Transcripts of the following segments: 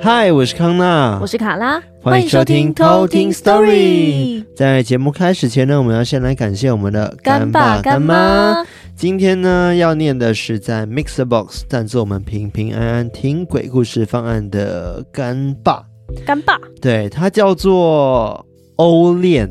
嗨，我是康娜，我是卡拉，欢迎收听偷听 Story。在节目开始前呢，我们要先来感谢我们的干爸干妈。今天呢，要念的是在 MixerBox 赞助我们平平安安听鬼故事方案的干爸。干爸，对，他叫做欧练，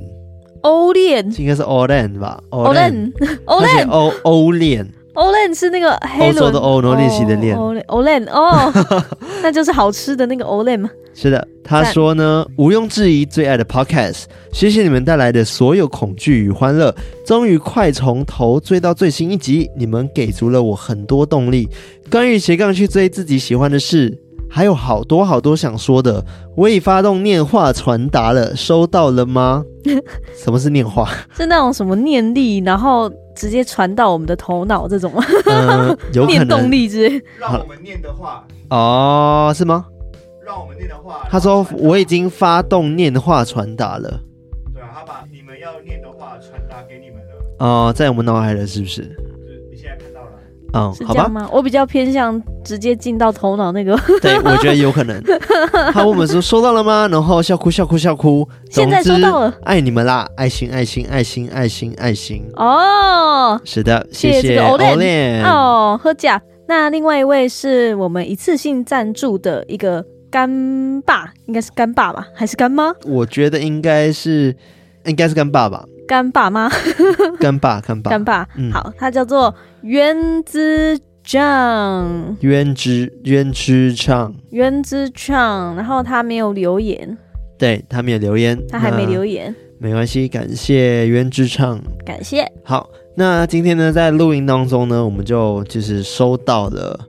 欧练应该是欧练吧？欧练，欧练，欧欧练。欧练是那个黑欧洲的欧，然后练习的练。欧练，欧练哦，那就是好吃的那个欧练吗？是的，他说呢，毋庸置疑最爱的 Podcast，谢谢你们带来的所有恐惧与欢乐，终于快从头追到最新一集，你们给足了我很多动力。关于斜杠去追自己喜欢的事，还有好多好多想说的。我已发动念话传达了，收到了吗？什么是念话？是那种什么念力，然后。直接传到我们的头脑这种，呃、有可能念动力之类。让我们念的话哦，是吗？让我们念的话。他说我已经发动念话传达了。对啊，他把你们要念的话传达给你们了。哦，在我们脑海了，是不是？嗯，好吧，我比较偏向直接进到头脑那个。对，我觉得有可能。他问我们说收到了吗？然后笑哭笑哭笑哭。现在收到了，爱你们啦！爱心爱心爱心爱心爱心。哦，是的，谢谢欧练。哦，喝假。那另外一位是我们一次性赞助的一个干爸，应该是干爸吧，还是干妈？我觉得应该是，应该是干爸吧。干爸吗？干爸，干爸，干爸。嗯，好，他叫做原之唱，原之原之唱，原之唱。然后他没有留言，对，他没有留言，他还没留言，没关系，感谢原之唱，感谢。好，那今天呢，在录音当中呢，我们就就是收到了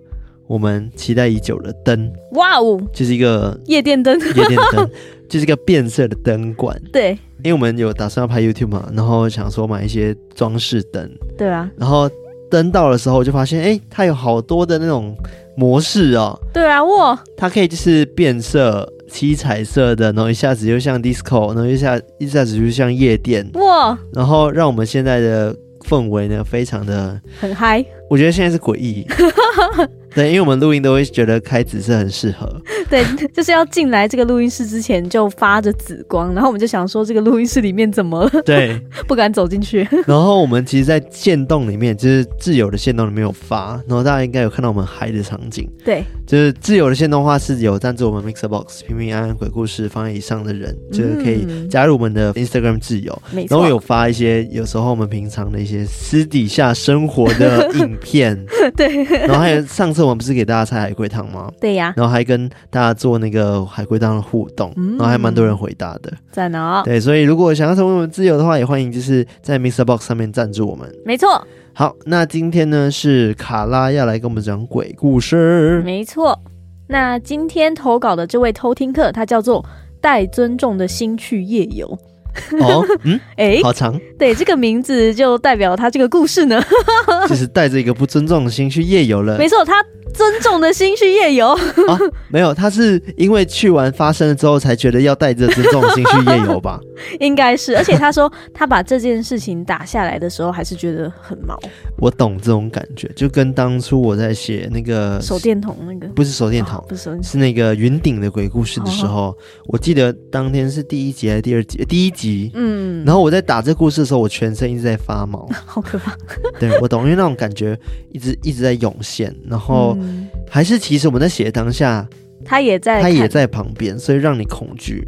我们期待已久的灯，哇哦，就是一个夜店灯，夜店灯，就是一个变色的灯管，对。因为我们有打算要拍 YouTube 嘛，然后想说买一些装饰灯，对啊，然后灯到的时候就发现，哎，它有好多的那种模式哦，对啊，哇，它可以就是变色、七彩色的，然后一下子就像 Disco，然后一下一下子就像夜店，哇，然后让我们现在的氛围呢非常的很嗨，我觉得现在是诡异。对，因为我们录音都会觉得开紫色很适合。对，就是要进来这个录音室之前就发着紫光，然后我们就想说这个录音室里面怎么了？对，不敢走进去。然后我们其实，在线动里面，就是自由的线动里面有发，然后大家应该有看到我们嗨的场景。对，就是自由的线动的话是有赞助我们 MixerBox 平平安安鬼故事方案以上的人，就是可以加入我们的 Instagram 自由。然后有发一些有时候我们平常的一些私底下生活的影片。对。然后还有上次。我们不是给大家猜海龟汤吗？对呀，然后还跟大家做那个海龟汤的互动，嗯、然后还蛮多人回答的，赞哦！对，所以如果想要成为我们自由的话，也欢迎就是在 MixerBox 上面赞助我们。没错。好，那今天呢是卡拉要来跟我们讲鬼故事。没错。那今天投稿的这位偷听客，他叫做带尊重的心去夜游。哦，嗯，哎、欸，好长，对，这个名字就代表他这个故事呢，就是带着一个不尊重的心去夜游了。没错，他。尊重的心去夜游啊？没有，他是因为去完发生了之后，才觉得要带着尊重的心去夜游吧？应该是，而且他说他把这件事情打下来的时候，还是觉得很毛。我懂这种感觉，就跟当初我在写那个手电筒那个，不是手电筒，哦、不是，是那个云顶的鬼故事的时候，哦、我记得当天是第一集还是第二集？第一集，嗯，然后我在打这故事的时候，我全身一直在发毛，好可怕。对，我懂，因为那种感觉一直一直在涌现，然后。嗯还是其实我们在写的当下，他也在，他也在旁边，所以让你恐惧。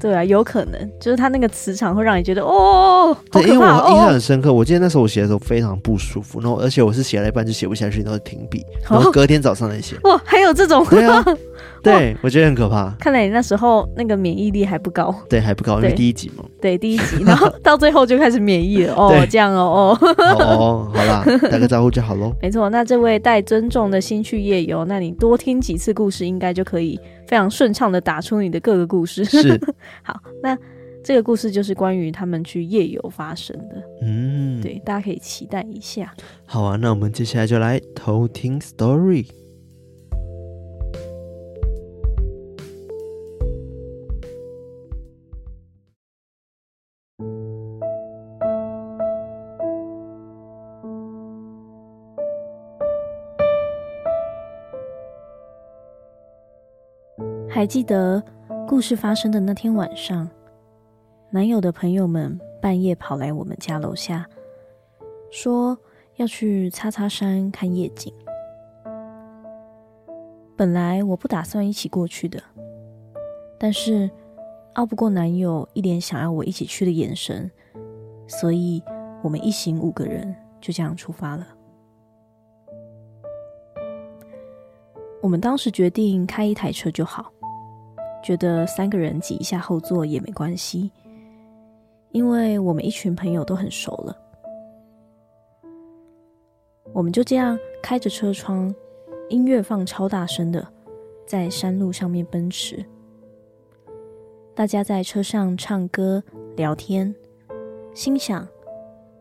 对啊，有可能就是他那个磁场会让你觉得哦，对，因为我印象很深刻。我记得那时候我写的时候非常不舒服，然后而且我是写了一半就写不下去，然后停笔，然后隔天早上再写。哇，还有这种？对啊，对，我觉得很可怕。看来你那时候那个免疫力还不高。对，还不高，因为第一集嘛。对，第一集，然后到最后就开始免疫了。哦，这样哦，哦。哦，好啦，打个招呼就好喽。没错，那这位带尊重的心去夜游，那你多听几次故事，应该就可以。非常顺畅的打出你的各个故事。是，好，那这个故事就是关于他们去夜游发生的。嗯，对，大家可以期待一下。好啊，那我们接下来就来偷听 story。还记得故事发生的那天晚上，男友的朋友们半夜跑来我们家楼下，说要去擦擦山看夜景。本来我不打算一起过去的，但是拗不过男友一脸想要我一起去的眼神，所以我们一行五个人就这样出发了。我们当时决定开一台车就好，觉得三个人挤一下后座也没关系，因为我们一群朋友都很熟了。我们就这样开着车窗，音乐放超大声的，在山路上面奔驰。大家在车上唱歌聊天，心想，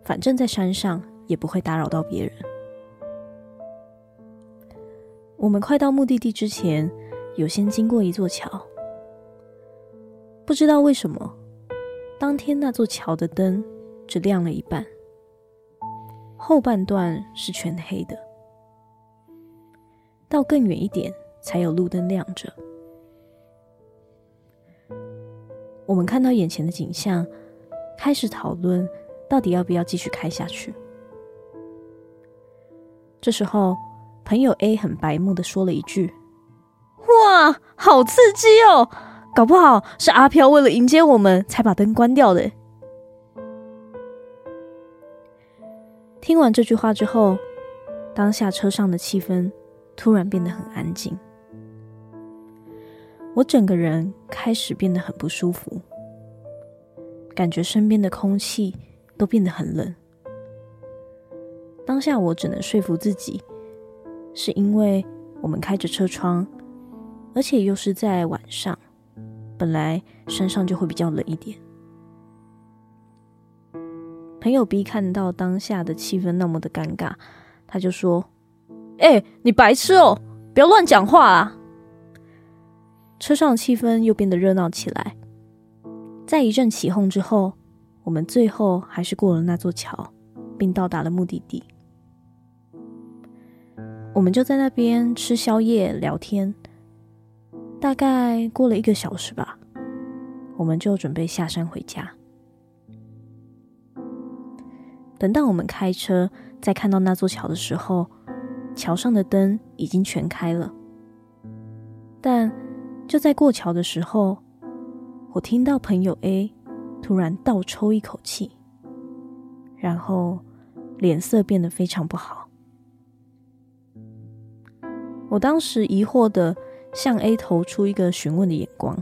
反正在山上也不会打扰到别人。我们快到目的地之前，有先经过一座桥。不知道为什么，当天那座桥的灯只亮了一半，后半段是全黑的。到更远一点，才有路灯亮着。我们看到眼前的景象，开始讨论到底要不要继续开下去。这时候。朋友 A 很白目的说了一句：“哇，好刺激哦！搞不好是阿飘为了迎接我们才把灯关掉的。”听完这句话之后，当下车上的气氛突然变得很安静，我整个人开始变得很不舒服，感觉身边的空气都变得很冷。当下我只能说服自己。是因为我们开着车窗，而且又是在晚上，本来山上就会比较冷一点。朋友 B 看到当下的气氛那么的尴尬，他就说：“哎、你白痴哦，不要乱讲话啊！”车上的气氛又变得热闹起来。在一阵起哄之后，我们最后还是过了那座桥，并到达了目的地。我们就在那边吃宵夜聊天，大概过了一个小时吧，我们就准备下山回家。等到我们开车再看到那座桥的时候，桥上的灯已经全开了。但就在过桥的时候，我听到朋友 A 突然倒抽一口气，然后脸色变得非常不好。我当时疑惑的向 A 投出一个询问的眼光，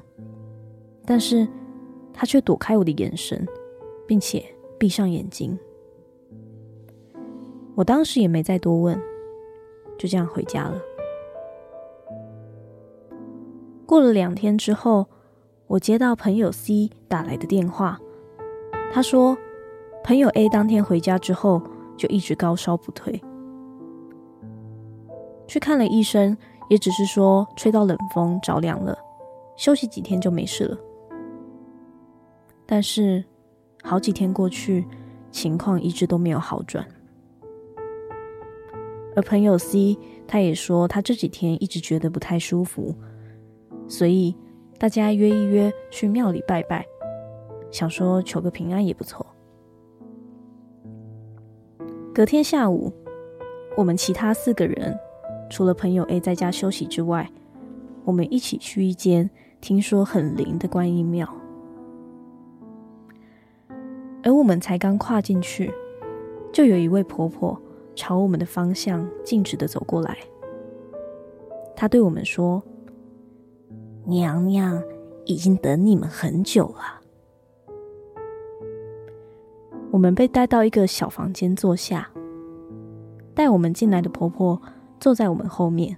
但是他却躲开我的眼神，并且闭上眼睛。我当时也没再多问，就这样回家了。过了两天之后，我接到朋友 C 打来的电话，他说朋友 A 当天回家之后就一直高烧不退。去看了医生，也只是说吹到冷风着凉了，休息几天就没事了。但是好几天过去，情况一直都没有好转。而朋友 C 他也说他这几天一直觉得不太舒服，所以大家约一约去庙里拜拜，想说求个平安也不错。隔天下午，我们其他四个人。除了朋友 A 在家休息之外，我们一起去一间听说很灵的观音庙。而我们才刚跨进去，就有一位婆婆朝我们的方向径直的走过来。她对我们说：“娘娘已经等你们很久了。”我们被带到一个小房间坐下，带我们进来的婆婆。坐在我们后面，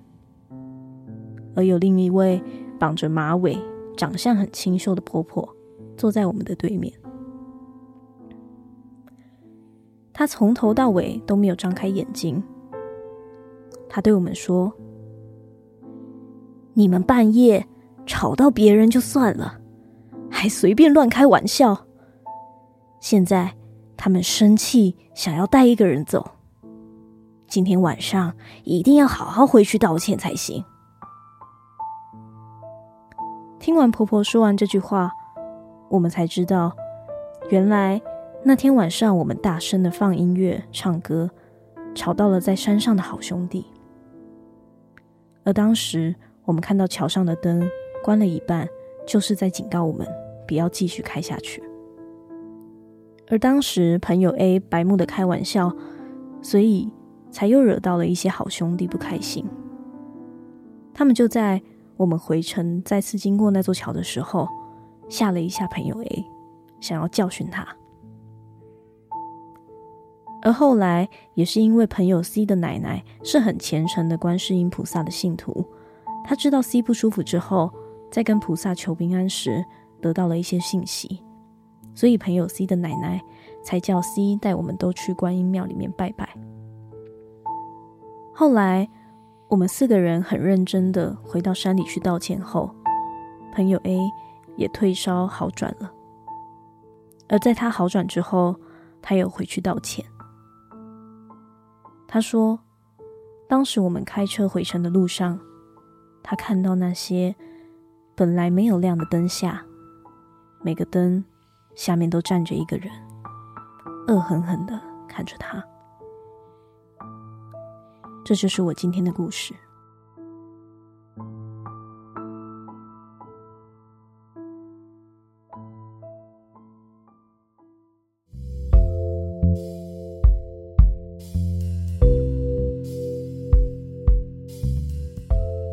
而有另一位绑着马尾、长相很清秀的婆婆坐在我们的对面。她从头到尾都没有张开眼睛。她对我们说：“你们半夜吵到别人就算了，还随便乱开玩笑。现在他们生气，想要带一个人走。”今天晚上一定要好好回去道歉才行。听完婆婆说完这句话，我们才知道，原来那天晚上我们大声的放音乐、唱歌，吵到了在山上的好兄弟。而当时我们看到桥上的灯关了一半，就是在警告我们不要继续开下去。而当时朋友 A 白目的开玩笑，所以才又惹到了一些好兄弟不开心。他们就在我们回程再次经过那座桥的时候，吓了一下朋友 A，想要教训他。而后来也是因为朋友 C 的奶奶是很虔诚的观世音菩萨的信徒，他知道 C 不舒服之后，在跟菩萨求平安时，得到了一些信息。所以朋友 C 的奶奶才叫 C 带我们都去观音庙里面拜拜。后来我们四个人很认真的回到山里去道歉后，朋友 A 也退烧好转了。而在他好转之后，他又回去道歉。他说，当时我们开车回城的路上，他看到那些本来没有亮的灯下，每个灯。下面都站着一个人，恶狠狠的看着他。这就是我今天的故事。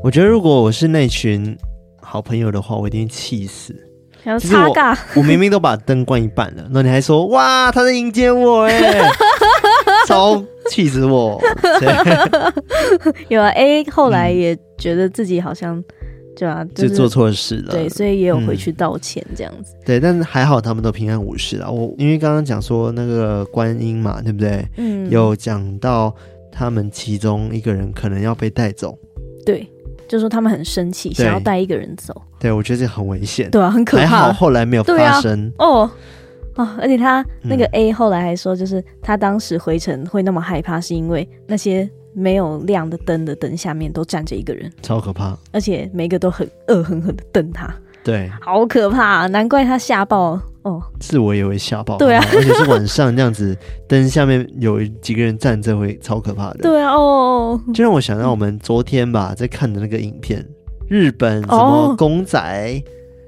我觉得，如果我是那群好朋友的话，我一定气死。然后擦尬我，我明明都把灯关一半了，那你还说哇，他在迎接我哎，超 气死我！有啊，A 后来也觉得自己好像对啊，就做错事了，对，所以也有回去道歉这样子。对，但是还好他们都平安无事啊。我因为刚刚讲说那个观音嘛，对不对？嗯，有讲到他们其中一个人可能要被带走，对。就说他们很生气，想要带一个人走。对，我觉得这很危险。对啊，很可怕。还好后来没有发生。啊、哦哦，而且他那个 A 后来还说，就是他当时回程会那么害怕，是因为那些没有亮的灯的灯下面都站着一个人，超可怕。而且每个都很恶狠狠的瞪他。对，好可怕，难怪他吓爆哦。是我也会吓爆。对啊，而且是晚上这样子，灯下面有几个人站着，会超可怕的。对啊，哦，就让我想到我们昨天吧，在看的那个影片，日本什么公仔，哦、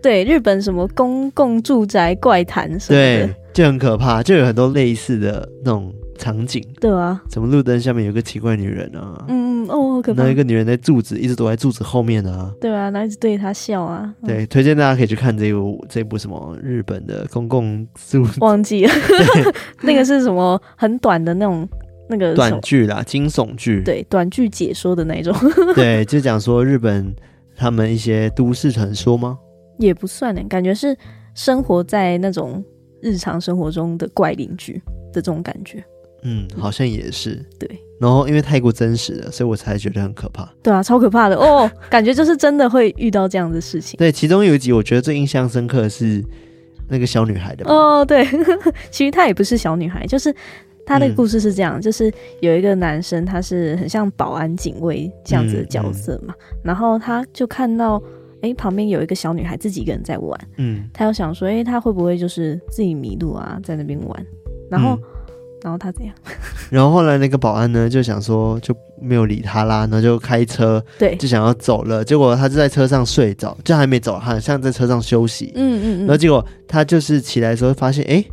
对，日本什么公共住宅怪谈什么的，对，就很可怕，就有很多类似的那种。场景对啊，什么路灯下面有个奇怪女人啊？嗯哦，可怕。那一个女人在柱子，一直躲在柱子后面啊。对啊，然后一直对他笑啊。对，推荐大家可以去看这部这部什么日本的公共住。忘记了，那个是什么很短的那种那个短剧啦，惊悚剧。对，短剧解说的那种。对，就讲说日本他们一些都市传说吗？也不算呢，感觉是生活在那种日常生活中的怪邻居的这种感觉。嗯，好像也是对。然后因为太过真实了，所以我才觉得很可怕。对啊，超可怕的哦，感觉就是真的会遇到这样的事情。对，其中有一集我觉得最印象深刻的是那个小女孩的。哦，对，其实她也不是小女孩，就是她的故事是这样，嗯、就是有一个男生，他是很像保安警卫这样子的角色嘛，嗯嗯、然后他就看到哎旁边有一个小女孩自己一个人在玩，嗯，他又想说哎他会不会就是自己迷路啊，在那边玩，然后。嗯然后他怎样？然后后来那个保安呢，就想说就没有理他啦，然后就开车，对，就想要走了。结果他就在车上睡着，就还没走，好像在车上休息。嗯嗯嗯。然后结果他就是起来的时候发现，哎，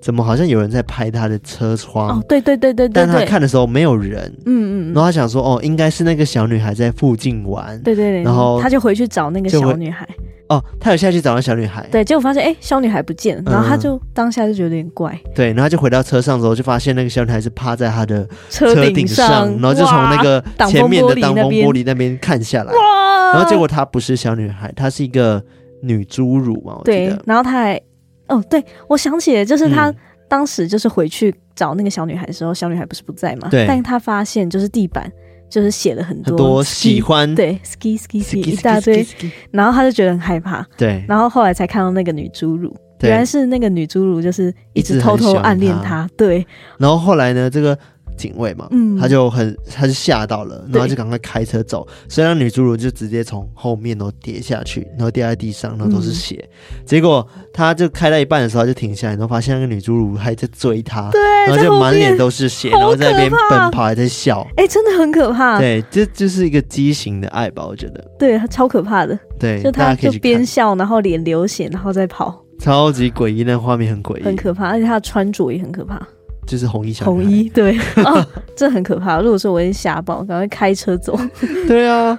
怎么好像有人在拍他的车窗？哦，对对对对对。但他看的时候没有人。嗯嗯。然后他想说，哦，应该是那个小女孩在附近玩。对对对。然后他就回去找那个小女孩。哦，他有下去找那小女孩，对，结果发现哎，小女孩不见了，然后他就、嗯、当下就觉得有点怪，对，然后他就回到车上之后，就发现那个小女孩是趴在他的车顶上，上然后就从那个前面的挡风玻璃那边看下来，哇，然后结果她不是小女孩，她是一个女侏儒嘛，对，然后她还，哦，对，我想起来，就是他当时就是回去找那个小女孩的时候，小女孩不是不在嘛，对，但是他发现就是地板。就是写了很多，很多喜欢，对，ski ski ski 一大堆，然后他就觉得很害怕，对，然后后来才看到那个女侏儒，原来是那个女侏儒，就是一直偷偷暗恋他，对。然后后来呢，这个警卫嘛，嗯他就很他就吓到了，然后就赶快开车走，所以让女侏儒就直接从后面都跌下去，然后跌在地上，然后都是血。嗯、结果他就开到一半的时候就停下来，然后发现那个女侏儒还在追他，对，然后就满脸都是血，然后在那边奔跑还在笑，哎、欸，真的很可怕。对，这就是一个畸形的爱吧，我觉得。对，超可怕的。对，就他就边笑，然后脸流血，然后再跑，超级诡异，那画面很诡异，很可怕，而且他的穿着也很可怕。就是红衣小红衣，对，哦，这很可怕。如果说我会吓爆，赶快开车走。对啊，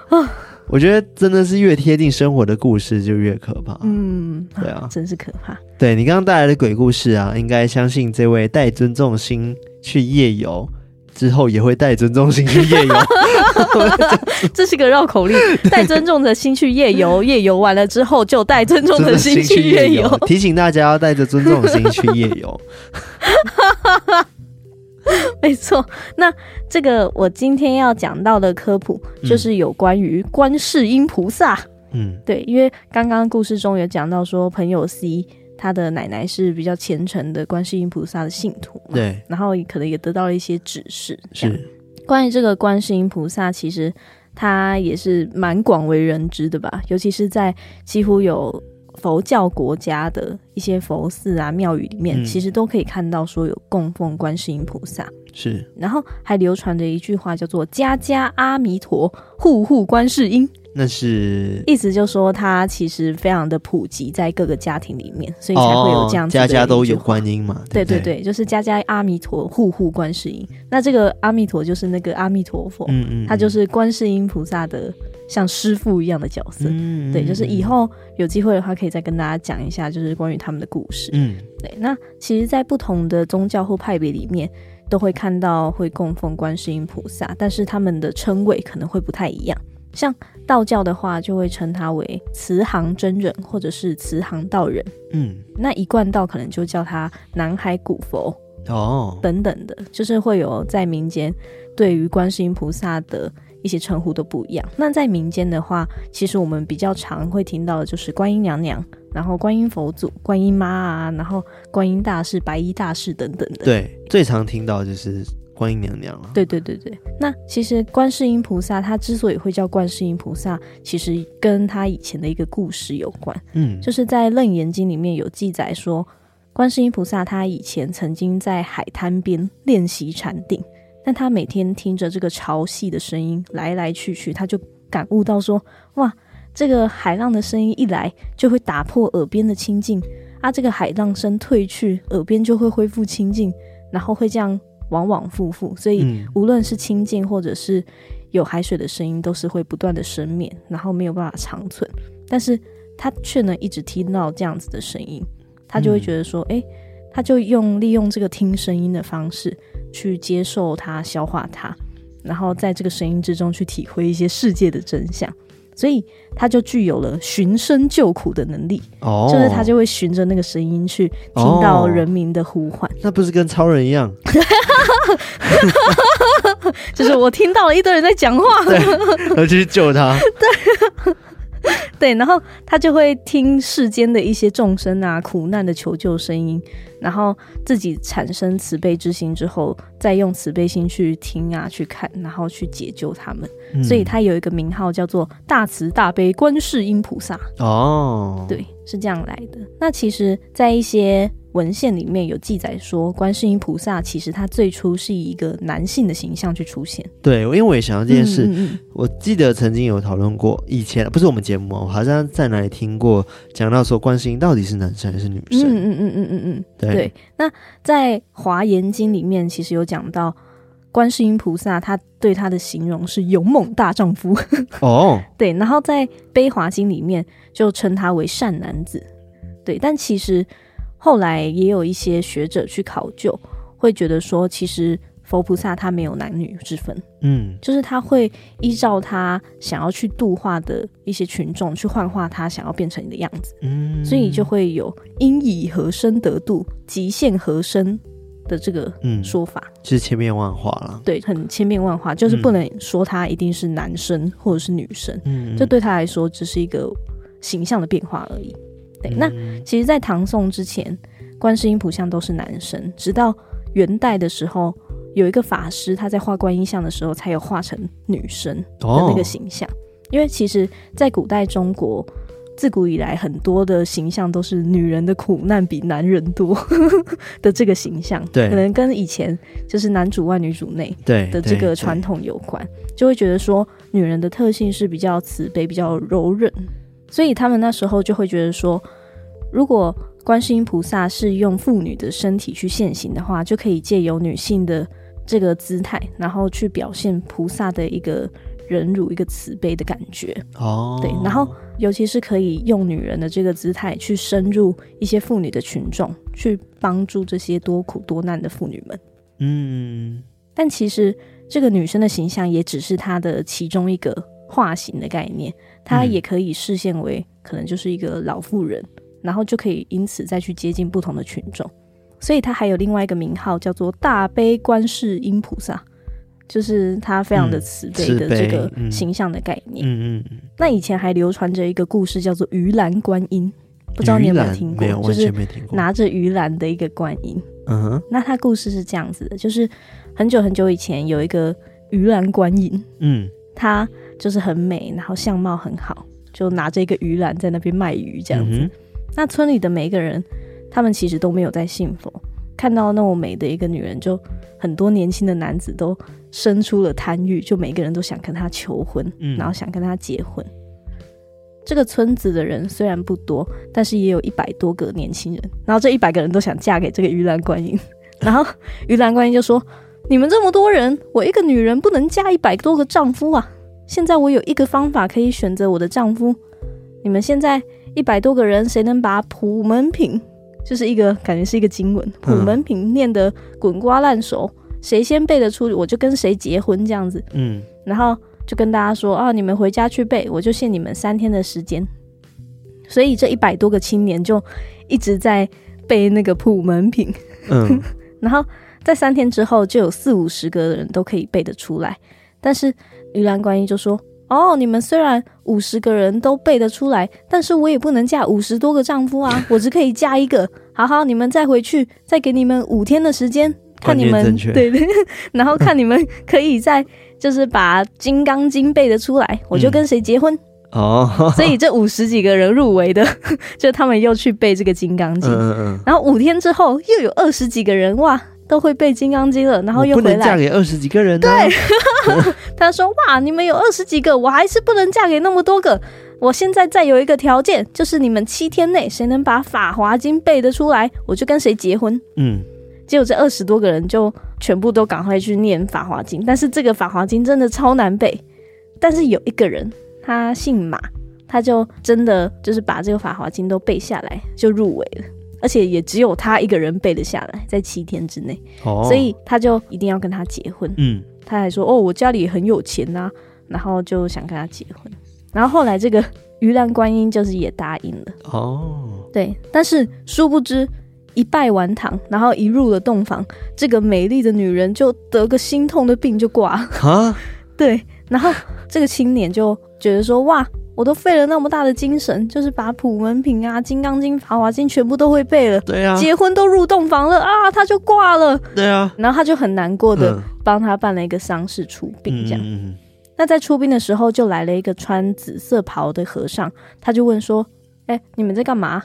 我觉得真的是越贴近生活的故事就越可怕。嗯，对啊，真是可怕。对，你刚刚带来的鬼故事啊，应该相信这位带尊重心去夜游之后，也会带尊重心去夜游。这是个绕口令，带尊重的心去夜游，夜游完了之后就带尊重的心去夜游。提醒大家要带着尊重的心去夜游。没错，那这个我今天要讲到的科普，就是有关于观世音菩萨。嗯，对，因为刚刚故事中有讲到说，朋友 C 他的奶奶是比较虔诚的观世音菩萨的信徒，对，然后可能也得到了一些指示。是关于这个观世音菩萨，其实他也是蛮广为人知的吧，尤其是在几乎有。佛教国家的一些佛寺啊、庙宇里面，嗯，其实都可以看到说有供奉观世音菩萨。是，然后还流传着一句话叫做“家家阿弥陀，户户观世音”。那是意思就是说，它其实非常的普及在各个家庭里面，所以才会有这样子、哦。家家都有观音嘛？对对，对对，就是家家阿弥陀，户户观世音。那这个阿弥陀就是那个阿弥陀佛，嗯嗯，他就是观世音菩萨的像师傅一样的角色。嗯，对，就是以后有机会的话，可以再跟大家讲一下，就是关于他们的故事。嗯，对。那其实，在不同的宗教或派别里面，都会看到会供奉观世音菩萨，但是他们的称谓可能会不太一样。像道教的话，就会称他为慈航真人，或者是慈航道人。嗯，那一贯道可能就叫他南海古佛哦，等等的，就是会有在民间对于观世音菩萨的一些称呼都不一样。那在民间的话，其实我们比较常会听到的就是观音娘娘，然后观音佛祖、观音妈啊，然后观音大士、白衣大士等等的。对，最常听到就是。观音娘娘了，对对对对。那其实观世音菩萨他之所以会叫观世音菩萨，其实跟他以前的一个故事有关。嗯，就是在《楞严经》里面有记载说，观世音菩萨他以前曾经在海滩边练习禅定，但他每天听着这个潮汐的声音来来去去，他就感悟到说，哇，这个海浪的声音一来就会打破耳边的清静，啊，这个海浪声退去，耳边就会恢复清静，然后会这样。往往复复，所以无论是清静或者是有海水的声音，都是会不断的生灭，然后没有办法长存。但是他却能一直听到这样子的声音，他就会觉得说，哎、嗯，他就用利用这个听声音的方式去接受它、消化它，然后在这个声音之中去体会一些世界的真相。所以他就具有了寻声救苦的能力，哦，就是他就会循着那个声音去听到人民的呼唤，那不是跟超人一样？就是我听到了一堆人在讲话，对，然后去救他，对，对，然后他就会听世间的一些众生啊苦难的求救声音。然后自己产生慈悲之心之后，再用慈悲心去听啊，去看，然后去解救他们。嗯、所以他有一个名号叫做大慈大悲观世音菩萨。哦，对，是这样来的。那其实，在一些文献里面有记载说，观世音菩萨其实他最初是以一个男性的形象去出现。对，因为我也想到这件事。嗯嗯嗯，我记得曾经有讨论过，以前不是我们节目，我好像在哪里听过讲到说，观世音到底是男生还是女生？嗯嗯嗯嗯嗯嗯，对。对，那在《华严经》里面，其实有讲到观世音菩萨，他对他的形容是勇猛大丈夫。哦，对，然后在《悲华经》里面就称他为善男子。对，但其实后来也有一些学者去考究，会觉得说，其实。佛菩萨他没有男女之分，嗯，就是他会依照他想要去度化的一些群众去幻化他想要变成你的样子，嗯，所以就会有应以何身得度，即现何身的这个说法，就是千变万化了，对，很千变万化，就是不能说他一定是男生或者是女生，嗯，这对他来说只是一个形象的变化而已。对，那其实，在唐宋之前，观世音菩萨都是男生，直到元代的时候。有一个法师他在画观音像的时候，才有画成女生的那个形象。哦、因为其实，在古代中国，自古以来很多的形象都是女人的苦难比男人多 的这个形象。对，可能跟以前就是男主外女主内对的这个传统有关，就会觉得说女人的特性是比较慈悲、比较柔韧，所以他们那时候就会觉得说，如果观世音菩萨是用妇女的身体去现形的话，就可以借由女性的这个姿态，然后去表现菩萨的一个忍辱、一个慈悲的感觉。哦，对，然后尤其是可以用女人的这个姿态去深入一些妇女的群众，去帮助这些多苦多难的妇女们。嗯，但其实这个女生的形象也只是她的其中一个化形的概念，她也可以视现为可能就是一个老妇人。然后就可以因此再去接近不同的群众，所以他还有另外一个名号叫做大悲观世音菩萨，就是他非常的慈悲的这个形象的概念。嗯嗯，嗯。那以前还流传着一个故事叫做鱼篮观音，不知道你有没有听过？没有，完全没听过。就是拿着鱼篮的一个观音。嗯哼。那他故事是这样子的，就是很久很久以前有一个鱼篮观音，嗯，他就是很美，然后相貌很好，就拿着一个鱼篮在那边卖鱼这样子。嗯那村里的每一个人，他们其实都没有在信佛。看到那么美的一个女人，就很多年轻的男子都生出了贪欲，就每个人都想跟她求婚，嗯，然后想跟她结婚。这个村子的人虽然不多，但是也有一百多个年轻人。然后这一百个人都想嫁给这个鱼兰观音。然后鱼兰观音就说：“你们这么多人，我一个女人不能嫁一百多个丈夫啊！现在我有一个方法可以选择我的丈夫，你们现在。”一百多个人，谁能把普门品，就是一个感觉是一个经文，普门品念得滚瓜烂熟，谁先背得出，我就跟谁结婚这样子。嗯，然后就跟大家说啊，你们回家去背，我就限你们三天的时间。所以这一百多个青年就一直在背那个普门品。嗯，然后在三天之后，就有四五十个人都可以背得出来。但是鱼篮观音就说。哦，你们虽然五十个人都背得出来，但是我也不能嫁五十多个丈夫啊，我只可以嫁一个。好好，你们再回去，再给你们五天的时间，看你们对对，然后看你们可以再就是把《金刚经》背得出来，我就跟谁结婚。哦、嗯，所以这五十几个人入围的，就他们又去背这个《金刚经》，嗯嗯，然后五天之后又有二十几个人哇。都会背《金刚经》了，然后又回来。不能嫁给二十几个人。对，他说：“哇，你们有二十几个，我还是不能嫁给那么多个。我现在再有一个条件，就是你们七天内谁能把《法华经》背得出来，我就跟谁结婚。”嗯，结果这二十多个人就全部都赶快去念《法华经》，但是这个《法华经》真的超难背。但是有一个人，他姓马，他就真的就是把这个《法华经》都背下来，就入围了。而且也只有他一个人背得下来，在七天之内，哦，所以他就一定要跟他结婚。嗯，他还说：“哦，我家里很有钱呐，啊，然后就想跟他结婚。”然后后来这个鱼篮观音就是也答应了。哦，对，但是殊不知一拜完堂，然后一入了洞房，这个美丽的女人就得个心痛的病就挂。啊，对，然后这个青年就觉得说：“哇。”我都费了那么大的精神，就是把普门品啊、金刚经、法华经全部都会背了。对啊，结婚都入洞房了啊，他就挂了。对啊，然后他就很难过的帮他办了一个丧事出殡，这样。嗯。那在出殡的时候，就来了一个穿紫色袍的和尚，他就问说：“哎，你们在干嘛？”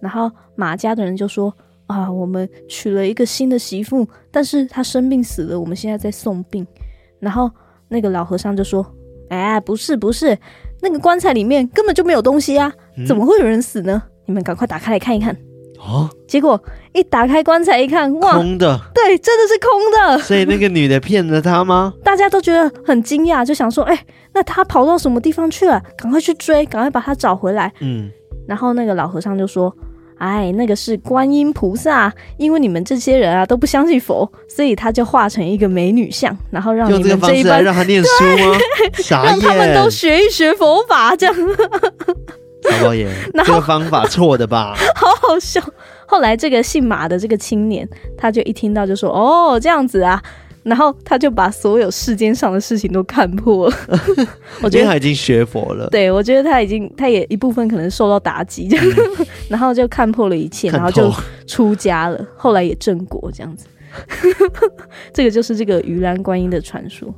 然后马家的人就说：“啊，我们娶了一个新的媳妇，但是她生病死了，我们现在在送殡。”然后那个老和尚就说：“哎，不是，不是。”那个棺材里面根本就没有东西啊，怎么会有人死呢？嗯、你们赶快打开来看一看。哦，结果一打开棺材一看，哇，空的。对，真的是空的。所以那个女的骗了他吗？大家都觉得很惊讶，就想说，哎、欸，那他跑到什么地方去了？赶快去追，赶快把他找回来。嗯，然后那个老和尚就说。哎，那个是观音菩萨，因为你们这些人啊都不相信佛，所以他就化成一个美女像，然后让你们这一班让他念书吗？让他们都学一学佛法，这样。老爷，这个方法错的吧？好好笑。后来这个姓马的这个青年，他就一听到就说：“哦，这样子啊。”然后他就把所有世间上的事情都看破了。我觉得他已经学佛了。对，我觉得他已经，他也一部分可能受到打击，嗯、然后就看破了一切，然后就出家了。后来也正果这样子。这个就是这个鱼兰观音的传说。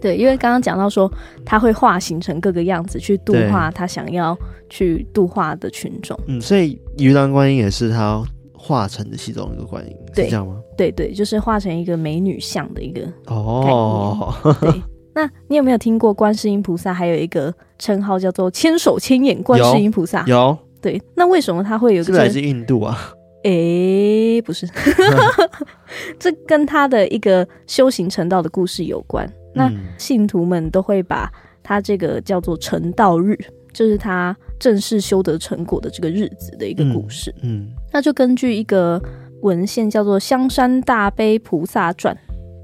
对，因为刚刚讲到说，他会化形成各个样子去度化他想要去度化的群众。嗯，所以鱼兰观音也是他化成的其中一个观音，对是这样吗？对对，就是化成一个美女像的一个哦。对，那你有没有听过观世音菩萨还有一个称号叫做千手千眼观世音菩萨？有。对，那为什么他会有个？是来自印度啊？诶，不是，这跟他的一个修行成道的故事有关。那信徒们都会把他这个叫做成道日，就是他正式修得成果的这个日子的一个故事。嗯，嗯，那就根据一个文献叫做《香山大悲菩萨传》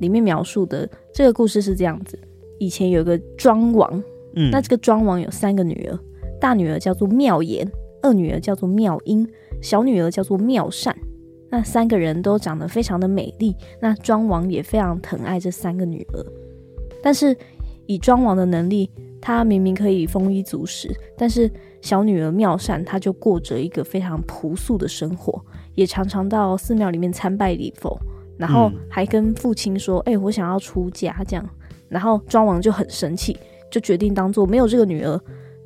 里面描述的这个故事是这样子：以前有个庄王，嗯，那这个庄王有三个女儿，大女儿叫做妙言，二女儿叫做妙音，小女儿叫做妙善。那三个人都长得非常的美丽，那庄王也非常疼爱这三个女儿。但是以庄王的能力，他明明可以丰衣足食，但是小女儿妙善，她就过着一个非常朴素的生活，也常常到寺庙里面参拜礼佛，然后还跟父亲说：“哎、嗯欸，我想要出家。”这样，然后庄王就很生气，就决定当做没有这个女儿，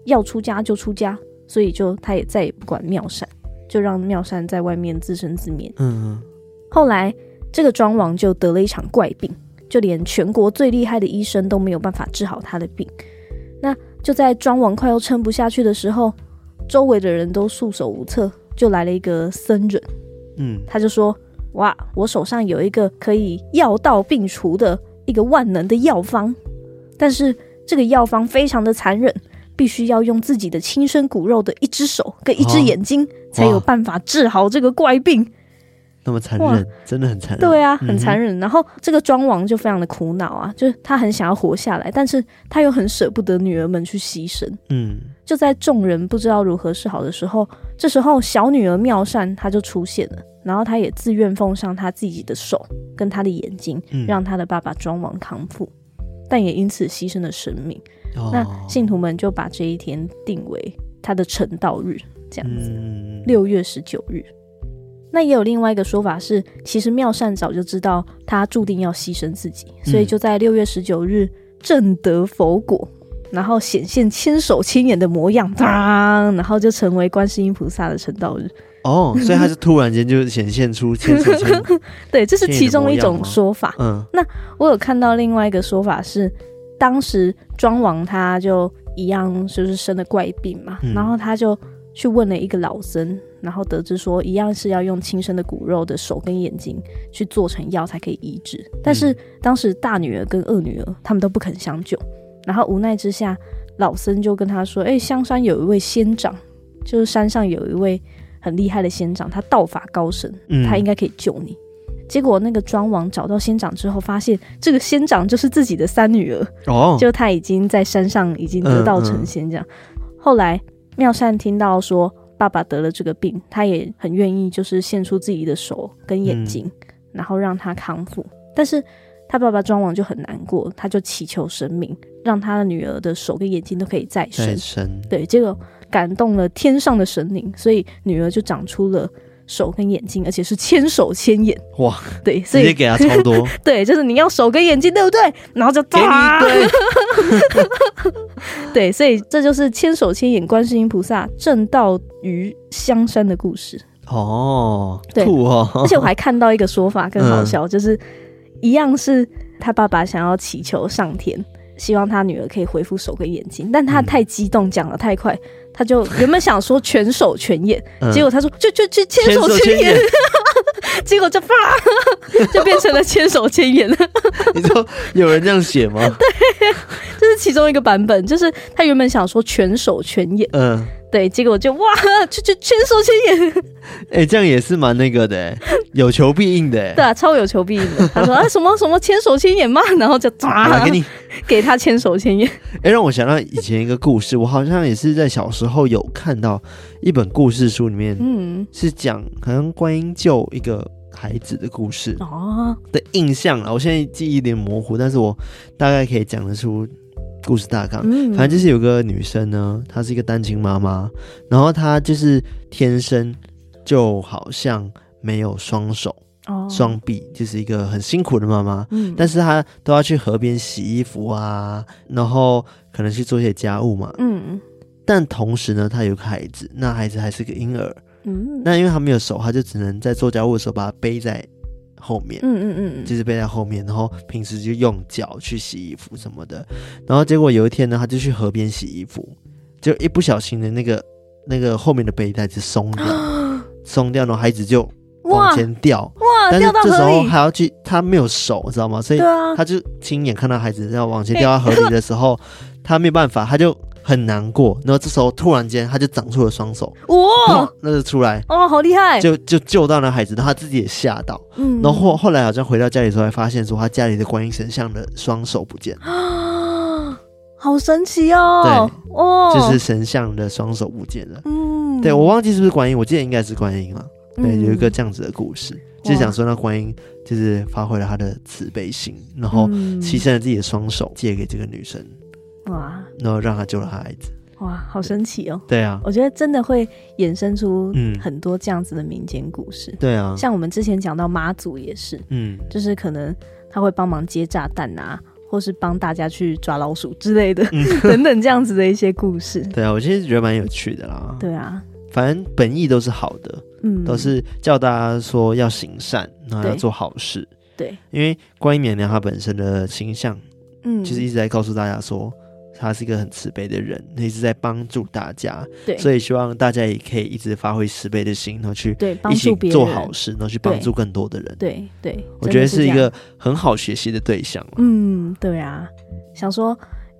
要出家就出家，所以就他也再也不管妙善，就让妙善在外面自生自灭。嗯，后来这个庄王就得了一场怪病。就连全国最厉害的医生都没有办法治好他的病，那就在庄王快要撑不下去的时候，周围的人都束手无策，就来了一个僧人，嗯，他就说：“哇，我手上有一个可以药到病除的一个万能的药方，但是这个药方非常的残忍，必须要用自己的亲生骨肉的一只手跟一只眼睛，才有办法治好这个怪病。”那么残忍，真的很残忍。对啊，很残忍。嗯、然后这个庄王就非常的苦恼啊，就是他很想要活下来，但是他又很舍不得女儿们去牺牲。嗯，就在众人不知道如何是好的时候，这时候小女儿妙善她就出现了，然后她也自愿奉上她自己的手跟她的眼睛，嗯、让她的爸爸庄王康复，但也因此牺牲了生命。哦、那信徒们就把这一天定为他的成道日，这样子，六、嗯、月十九日。那也有另外一个说法是，其实妙善早就知道他注定要牺牲自己，所以就在六月十九日正得佛果，然后显现千手千眼的模样，当，然后就成为观世音菩萨的成道日。哦，所以他是突然间就显现出千手千眼，对，这是其中一种说法。嗯，那我有看到另外一个说法是，当时庄王他就一样就是生了怪病嘛，嗯、然后他就去问了一个老僧。然后得知说，一样是要用亲生的骨肉的手跟眼睛去做成药才可以医治，但是当时大女儿跟二女儿他们都不肯相救，然后无奈之下，老僧就跟他说：“哎，香山有一位仙长，就是山上有一位很厉害的仙长，他道法高深，他应该可以救你。”结果那个庄王找到仙长之后，发现这个仙长就是自己的三女儿哦，就他已经在山上已经得道成仙这样。后来妙善听到说。爸爸得了这个病，他也很愿意，就是献出自己的手跟眼睛，嗯、然后让他康复。但是他爸爸庄王就很难过，他就祈求神明，让他的女儿的手跟眼睛都可以再生。再生。对，结果感动了天上的神灵，所以女儿就长出了手跟眼睛，而且是千手千眼。哇，对，所以直接给他超多。对，就是你要手跟眼睛，对不对？然后就对。对，所以这就是千手千眼观世音菩萨正道于香山的故事哦。对。而且我还看到一个说法更好笑，嗯、就是一样是他爸爸想要祈求上天，希望他女儿可以恢复手跟眼睛，但他太激动，讲的太快，他就原本想说全手全眼，嗯、结果他说就就就千手千眼。结果就啪，就变成了千手千眼了。你说有人这样写吗？对，这是其中一个版本，就是他原本想说全手全眼，嗯，对，结果就哇，就就全手全眼。哎、欸，这样也是蛮那个的，有求必应的。对啊，超有求必应的。他说 啊，什么什么千手千眼嘛，然后就抓给你，给他千手千眼。哎、欸，让我想到以前一个故事，我好像也是在小时候有看到一本故事书里面，嗯，是讲好像观音救一个。孩子的故事哦的印象啊，我现在记忆有点模糊，但是我大概可以讲得出故事大纲。嗯，反正就是有个女生呢，她是一个单亲妈妈，然后她就是天生就好像没有双手双臂，就是一个很辛苦的妈妈。嗯，但是她都要去河边洗衣服啊，然后可能去做一些家务嘛。嗯，但同时呢，她有个孩子，那孩子还是个婴儿。嗯，那因为她没有手，她就只能在做家务的时候把他背在后面。嗯嗯嗯，就是背在后面，然后平时就用脚去洗衣服什么的。然后结果有一天呢，他就去河边洗衣服，就一不小心的那个那个后面的背带就松掉，松掉，然后孩子就。往前掉哇，但是这时候还要去，他没有手，知道吗？所以他就亲眼看到孩子要往前掉到河里 的时候，他没办法，他就很难过。然后这时候突然间他就长出了双手，哇，那就出来，哦，好厉害，就就救到那孩子，然后他自己也吓到。嗯，然后后后来好像回到家里的时候，还发现说他家里的观音神像的双手不见啊，好神奇哦！对，哦，就是神像的双手不见了。嗯，对，我忘记是不是观音，我记得应该是观音了。对，有一个这样子的故事，嗯、就是想说那观音就是发挥了他的慈悲心，然后牺牲了自己的双手借给这个女生，哇，然后让他救了他孩子，哇，好神奇哦！对啊，我觉得真的会衍生出很多这样子的民间故事。对啊，像我们之前讲到妈祖也是，嗯，就是可能他会帮忙接炸弹啊，或是帮大家去抓老鼠之类的，嗯、等等这样子的一些故事。对啊，我其实觉得蛮有趣的啦。对啊。反正本意都是好的，嗯，都是叫大家说要行善，然后要做好事，对，因为观音娘娘她本身的形象，嗯，其实一直在告诉大家说，她是一个很慈悲的人，一直在帮助大家，对，所以希望大家也可以一直发挥慈悲的心，然后去对一起做好事，然后去帮助更多的人，对对，我觉得是一个很好学习的对象，嗯，对啊，想说。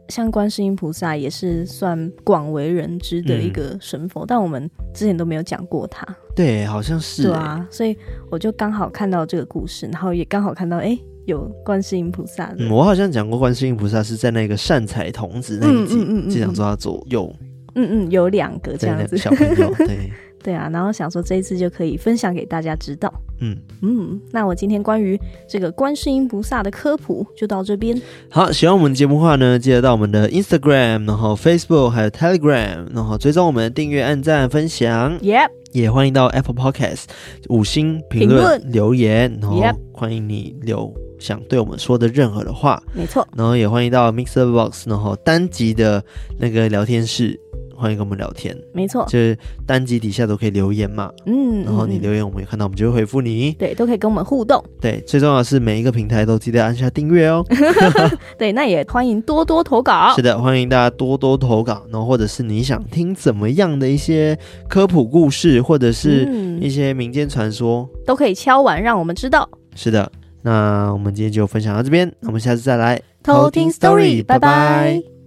像观世音菩萨也是算广为人知的一个神佛，嗯、但我们之前都没有讲过他。对，好像是。对啊，所以我就刚好看到这个故事，然后也刚好看到，哎，有观世音菩萨。嗯，我好像讲过观世音菩萨是在那个善财童子那一集，嗯嗯嗯嗯、就想说他左右。嗯嗯，有两个这样子小朋友，对。对啊，然后想说这一次就可以分享给大家知道。嗯嗯，那我今天关于这个观世音菩萨的科普就到这边。好，喜欢我们节目的话呢，记得到我们的 Instagram，然后 Facebook 还有 Telegram，然后追踪我们的订阅、按赞、分享。Yep，也欢迎到 Apple Podcast 五星评论留言，然后欢迎你留想对我们说的任何的话。没错，然后也欢迎到 Mixer Box，然后单集的那个聊天室。欢迎跟我们聊天，没错，就是单集底下都可以留言嘛，嗯，然后你留言我们也看到，我们就会回复你，对，都可以跟我们互动，对，最重要的是每一个平台都记得按下订阅哦，对，那也欢迎多多投稿，是的，欢迎大家多多投稿，然后或者是你想听怎么样的一些科普故事，或者是一些民间传说，都可以敲完让我们知道，是的，那我们今天就分享到这边，那我们下次再来偷听 story，拜拜。